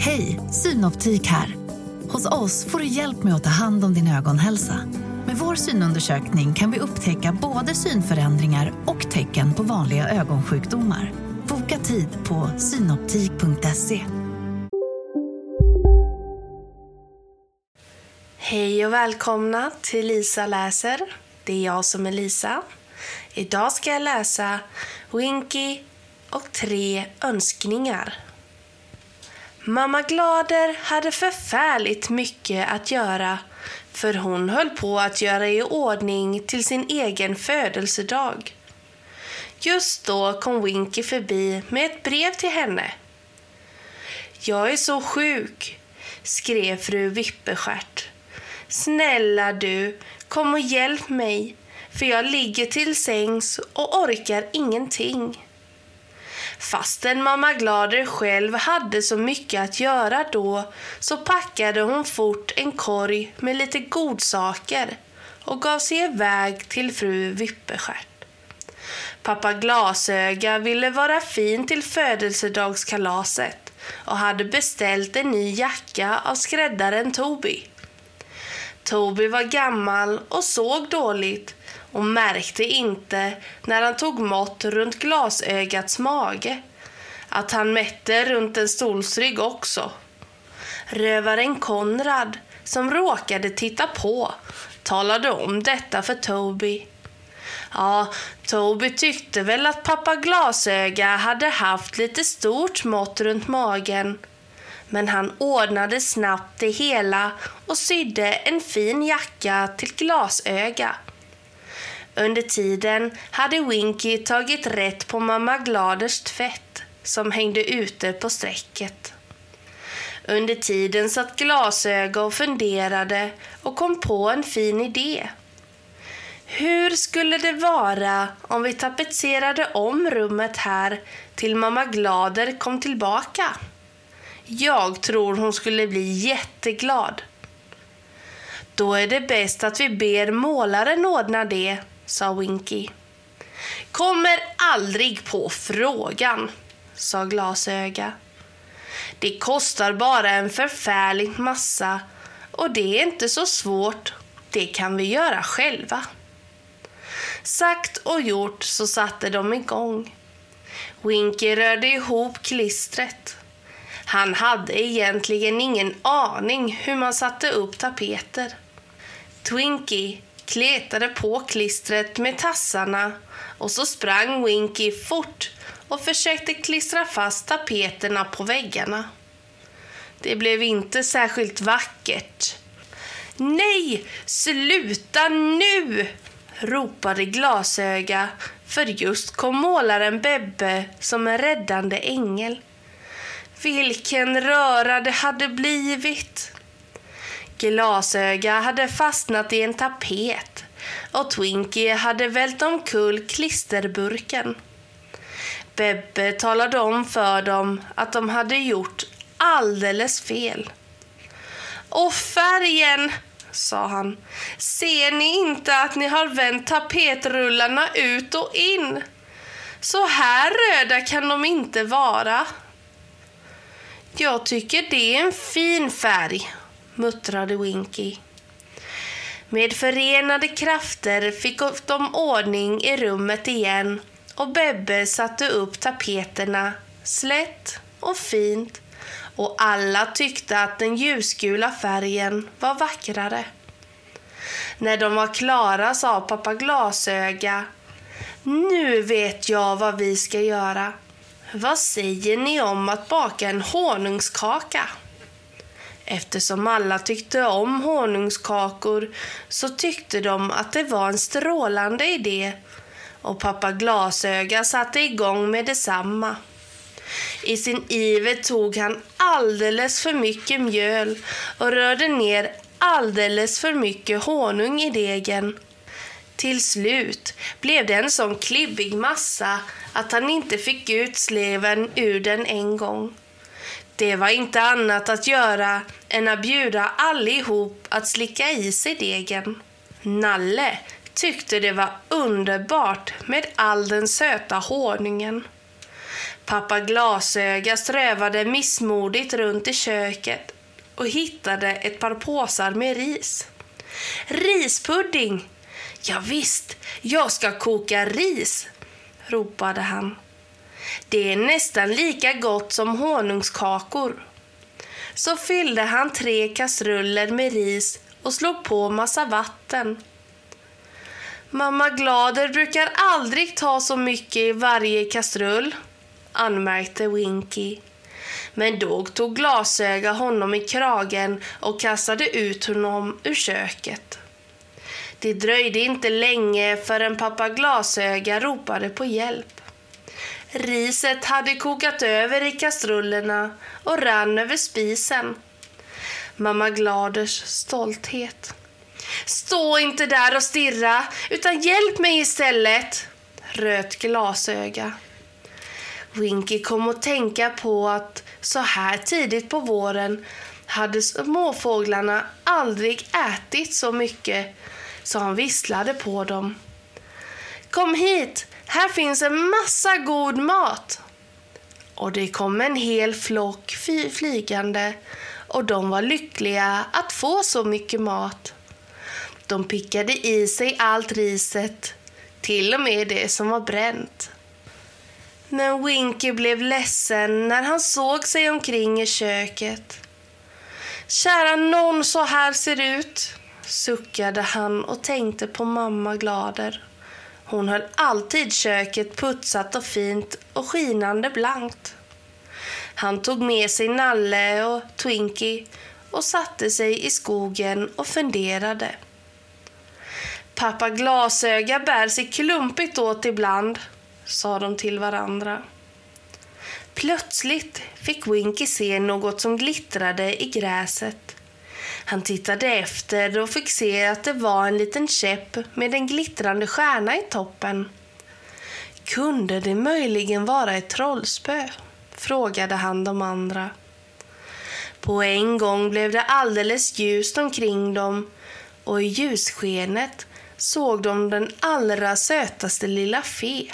Hej, Synoptik här. Hos oss får du hjälp med att ta hand om din ögonhälsa. Med vår synundersökning kan vi upptäcka både synförändringar och tecken på vanliga ögonsjukdomar. Boka tid på synoptik.se. Hej och välkomna till Lisa läser. Det är jag som är Lisa. Idag ska jag läsa Winky och tre önskningar. Mamma Glader hade förfärligt mycket att göra för hon höll på att göra i ordning till sin egen födelsedag. Just då kom Winky förbi med ett brev till henne. Jag är så sjuk, skrev fru Vippestjärt. Snälla du, kom och hjälp mig, för jag ligger till sängs och orkar ingenting. Fastän mamma Glader själv hade så mycket att göra då så packade hon fort en korg med lite godsaker och gav sig iväg till fru Vippestjärt. Pappa Glasöga ville vara fin till födelsedagskalaset och hade beställt en ny jacka av skräddaren Tobi. Tobi var gammal och såg dåligt och märkte inte när han tog mått runt glasögats mage att han mätte runt en stolsrygg också. Rövaren Konrad, som råkade titta på, talade om detta för Toby. Ja, Toby tyckte väl att pappa Glasöga hade haft lite stort mått runt magen. Men han ordnade snabbt det hela och sydde en fin jacka till Glasöga. Under tiden hade Winky tagit rätt på mamma Gladers tvätt som hängde ute på strecket. Under tiden satt Glasöga och funderade och kom på en fin idé. Hur skulle det vara om vi tapetserade om rummet här till mamma Glader kom tillbaka? Jag tror hon skulle bli jätteglad. Då är det bäst att vi ber målaren ordna det, sa Winky. Kommer aldrig på frågan, sa Glasöga. Det kostar bara en förfärlig massa och det är inte så svårt. Det kan vi göra själva. Sagt och gjort så satte de igång. Winky rörde ihop klistret. Han hade egentligen ingen aning hur man satte upp tapeter. Twinkie kletade på klistret med tassarna och så sprang Winky fort och försökte klistra fast tapeterna på väggarna. Det blev inte särskilt vackert. Nej, sluta nu! ropade Glasöga, för just kom målaren Bebbe som en räddande ängel. Vilken röra det hade blivit! Glasöga hade fastnat i en tapet och Twinkie hade vält omkull klisterburken. Bebbe talade om för dem att de hade gjort alldeles fel. Och färgen, sa han. Ser ni inte att ni har vänt tapetrullarna ut och in? Så här röda kan de inte vara. Jag tycker det är en fin färg, muttrade Winky. Med förenade krafter fick de ordning i rummet igen och Bebbe satte upp tapeterna slätt och fint och alla tyckte att den ljusgula färgen var vackrare. När de var klara sa pappa Glasöga Nu vet jag vad vi ska göra. Vad säger ni om att baka en honungskaka? Eftersom alla tyckte om honungskakor så tyckte de att det var en strålande idé och pappa Glasöga satte igång med detsamma. I sin iver tog han alldeles för mycket mjöl och rörde ner alldeles för mycket honung i degen. Till slut blev det en sån klibbig massa att han inte fick ut sleven ur den en gång. Det var inte annat att göra än att bjuda allihop att slicka i sig degen. Nalle tyckte det var underbart med all den söta honungen. Pappa Glasöga strövade missmodigt runt i köket och hittade ett par påsar med ris. Rispudding! Ja, visst, jag ska koka ris, ropade han. Det är nästan lika gott som honungskakor. Så fyllde han tre kastruller med ris och slog på massa vatten. Mamma Glader brukar aldrig ta så mycket i varje kastrull, anmärkte Winky. Men då tog glasöga honom i kragen och kastade ut honom ur köket. Det dröjde inte länge förrän pappa Glasöga ropade på hjälp. Riset hade kokat över i kastrullerna och rann över spisen. Mamma Gladers stolthet. Stå inte där och stirra, utan hjälp mig istället, röt Glasöga. Winky kom att tänka på att så här tidigt på våren hade småfåglarna aldrig ätit så mycket så han visslade på dem. Kom hit, här finns en massa god mat. Och det kom en hel flock flygande och de var lyckliga att få så mycket mat. De pickade i sig allt riset, till och med det som var bränt. Men Winky blev ledsen när han såg sig omkring i köket. Kära någon, så här ser det ut, suckade han och tänkte på mamma Glader. Hon höll alltid köket putsat och fint och skinande blankt. Han tog med sig Nalle och Twinkie och satte sig i skogen och funderade. Pappa Glasöga bär sig klumpigt åt ibland, sa de till varandra. Plötsligt fick Winky se något som glittrade i gräset. Han tittade efter och fick se att det var en liten käpp med en glittrande stjärna i toppen. Kunde det möjligen vara ett trollspö? frågade han de andra. På en gång blev det alldeles ljust omkring dem och i ljusskenet såg de den allra sötaste lilla fe.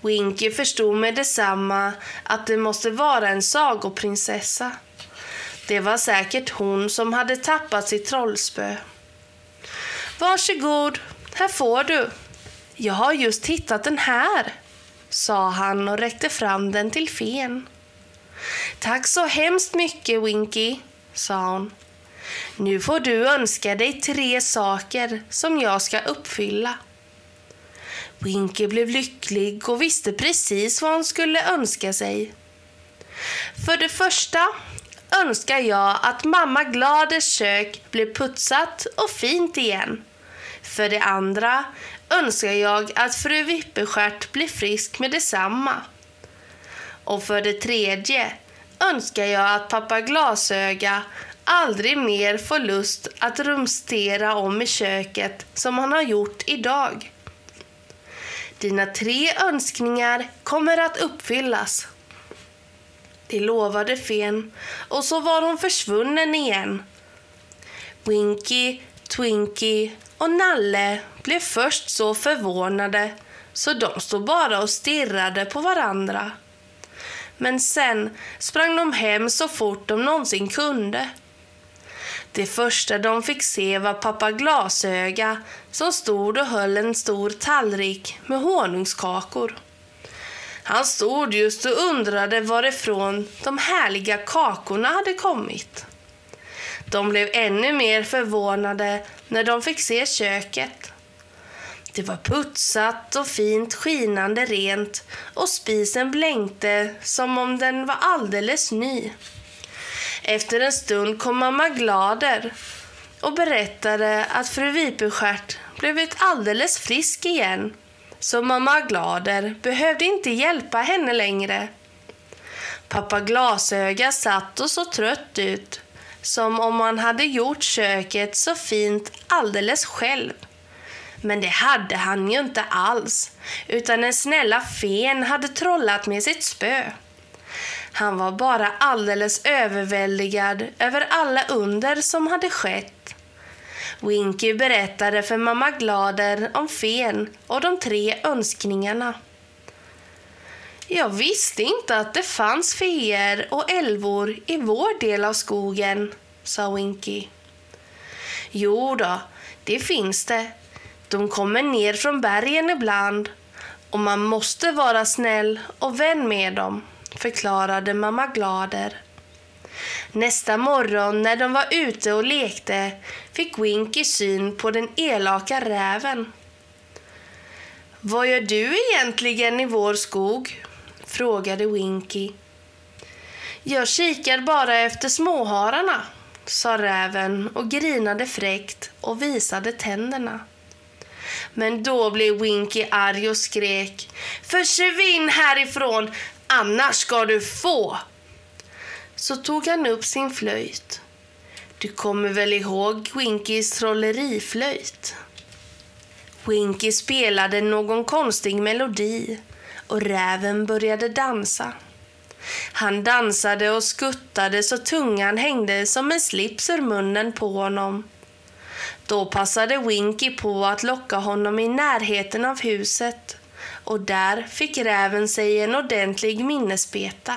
Winky förstod med detsamma att det måste vara en sagoprinsessa. Det var säkert hon som hade tappat sitt trollspö. Varsågod, här får du. Jag har just hittat den här, sa han och räckte fram den till fen. Tack så hemskt mycket, Winky, sa hon. Nu får du önska dig tre saker som jag ska uppfylla. Winky blev lycklig och visste precis vad hon skulle önska sig. För det första önskar jag att mamma Gladers kök blir putsat och fint igen. För det andra önskar jag att fru Vippestjärt blir frisk med detsamma. Och för det tredje önskar jag att pappa Glasöga aldrig mer får lust att rumstera om i köket som han har gjort idag. Dina tre önskningar kommer att uppfyllas. Det lovade fen och så var hon försvunnen igen. Winky, Twinky och Nalle blev först så förvånade så de stod bara och stirrade på varandra. Men sen sprang de hem så fort de någonsin kunde. Det första de fick se var pappa Glasöga som stod och höll en stor tallrik med honungskakor. Han stod just och undrade varifrån de härliga kakorna hade kommit. De blev ännu mer förvånade när de fick se köket. Det var putsat och fint skinande rent och spisen blänkte som om den var alldeles ny. Efter en stund kom mamma Glader och berättade att fru Vipestjärt blivit alldeles frisk igen. Så mamma Glader behövde inte hjälpa henne längre. Pappa Glasöga satt och så trött ut, som om han hade gjort köket så fint alldeles själv. Men det hade han ju inte alls, utan den snälla fen hade trollat med sitt spö. Han var bara alldeles överväldigad över alla under som hade skett. Winky berättade för mamma Glader om fen och de tre önskningarna. Jag visste inte att det fanns feer och älvor i vår del av skogen, sa Winky. Jo då, det finns det. De kommer ner från bergen ibland och man måste vara snäll och vän med dem, förklarade mamma Glader. Nästa morgon när de var ute och lekte fick Winky syn på den elaka räven. Vad gör du egentligen i vår skog? frågade Winky. Jag kikar bara efter småhararna, sa räven och grinade fräckt och visade tänderna. Men då blev Winky arg och skrek Försvinn härifrån, annars ska du få! Så tog han upp sin flöjt. Du kommer väl ihåg Winkys trolleriflöjt? Winky spelade någon konstig melodi och räven började dansa. Han dansade och skuttade så tungan hängde som en slips ur munnen på honom. Då passade Winky på att locka honom i närheten av huset och där fick räven sig en ordentlig minnesbeta.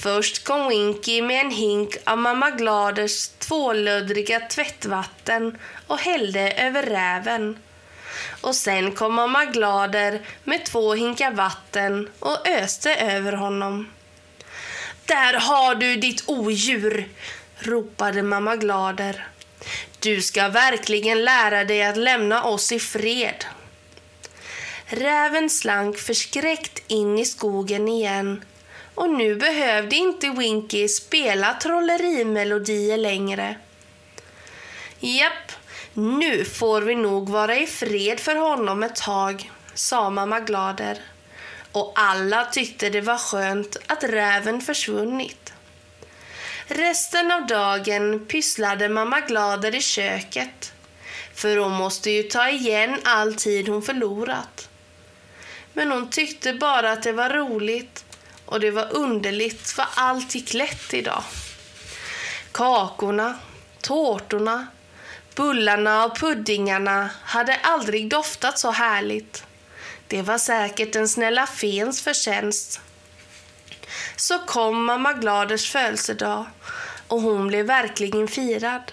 Först kom Winky med en hink av mamma Gladers tvålödriga tvättvatten och hällde över räven. Och sen kom mamma Glader med två hinkar vatten och öste över honom. Där har du ditt odjur, ropade mamma Glader. Du ska verkligen lära dig att lämna oss i fred. Räven slank förskräckt in i skogen igen och nu behövde inte Winky spela trollerimelodier längre. Japp, nu får vi nog vara i fred för honom ett tag, sa mamma Glader. Och alla tyckte det var skönt att räven försvunnit. Resten av dagen pysslade mamma Glader i köket. För hon måste ju ta igen all tid hon förlorat. Men hon tyckte bara att det var roligt och det var underligt för allt gick lätt idag. Kakorna, tårtorna, bullarna och puddingarna hade aldrig doftat så härligt. Det var säkert den snälla fens förtjänst. Så kom mamma Gladers födelsedag och hon blev verkligen firad.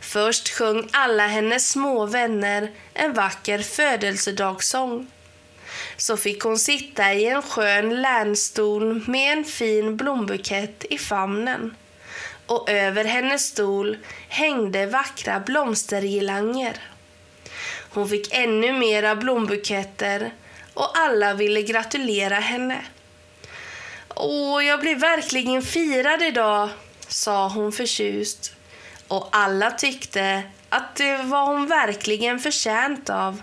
Först sjöng alla hennes små vänner en vacker födelsedagssång så fick hon sitta i en skön länstol med en fin blombukett i famnen. Och över hennes stol hängde vackra blomstergirlanger. Hon fick ännu mera blombuketter och alla ville gratulera henne. Åh, jag blir verkligen firad idag, sa hon förtjust. Och alla tyckte att det var hon verkligen förtjänt av.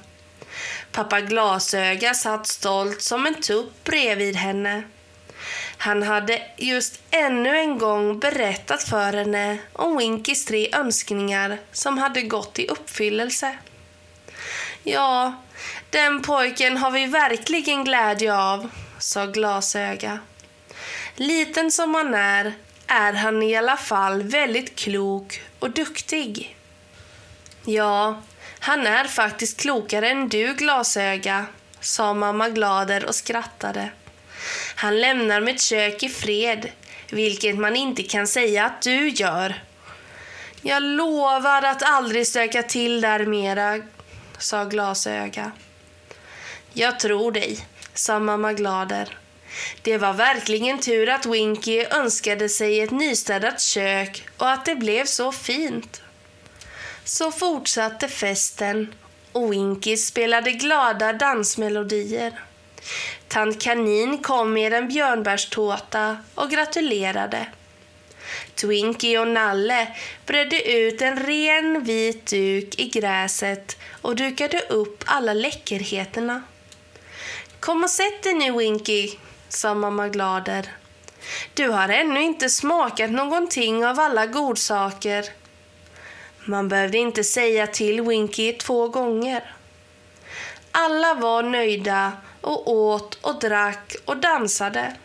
Pappa Glasöga satt stolt som en tupp bredvid henne. Han hade just ännu en gång berättat för henne om Winkys tre önskningar som hade gått i uppfyllelse. Ja, den pojken har vi verkligen glädje av, sa Glasöga. Liten som han är, är han i alla fall väldigt klok och duktig. Ja, han är faktiskt klokare än du, Glasöga, sa mamma Glader och skrattade. Han lämnar mitt kök i fred, vilket man inte kan säga att du gör. Jag lovar att aldrig stöka till där mera, sa Glasöga. Jag tror dig, sa mamma Glader. Det var verkligen tur att Winky önskade sig ett nystädat kök och att det blev så fint. Så fortsatte festen och Winky spelade glada dansmelodier. Tant Kanin kom med en björnbärstårta och gratulerade. Twinkie och Nalle bredde ut en ren vit duk i gräset och dukade upp alla läckerheterna. Kom och sätt dig nu, Winky, sa mamma Glader. Du har ännu inte smakat någonting av alla godsaker. Man behövde inte säga till Winky två gånger. Alla var nöjda och åt och drack och dansade.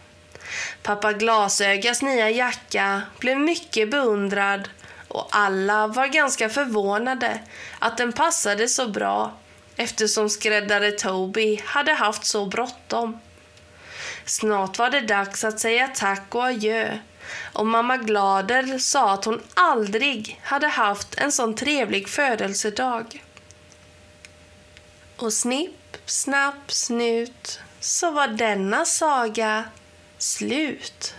Pappa Glasögas nya jacka blev mycket beundrad och alla var ganska förvånade att den passade så bra eftersom skräddare Toby hade haft så bråttom. Snart var det dags att säga tack och adjö och mamma Glader sa att hon aldrig hade haft en sån trevlig födelsedag. Och snipp, snapp, snut så var denna saga slut.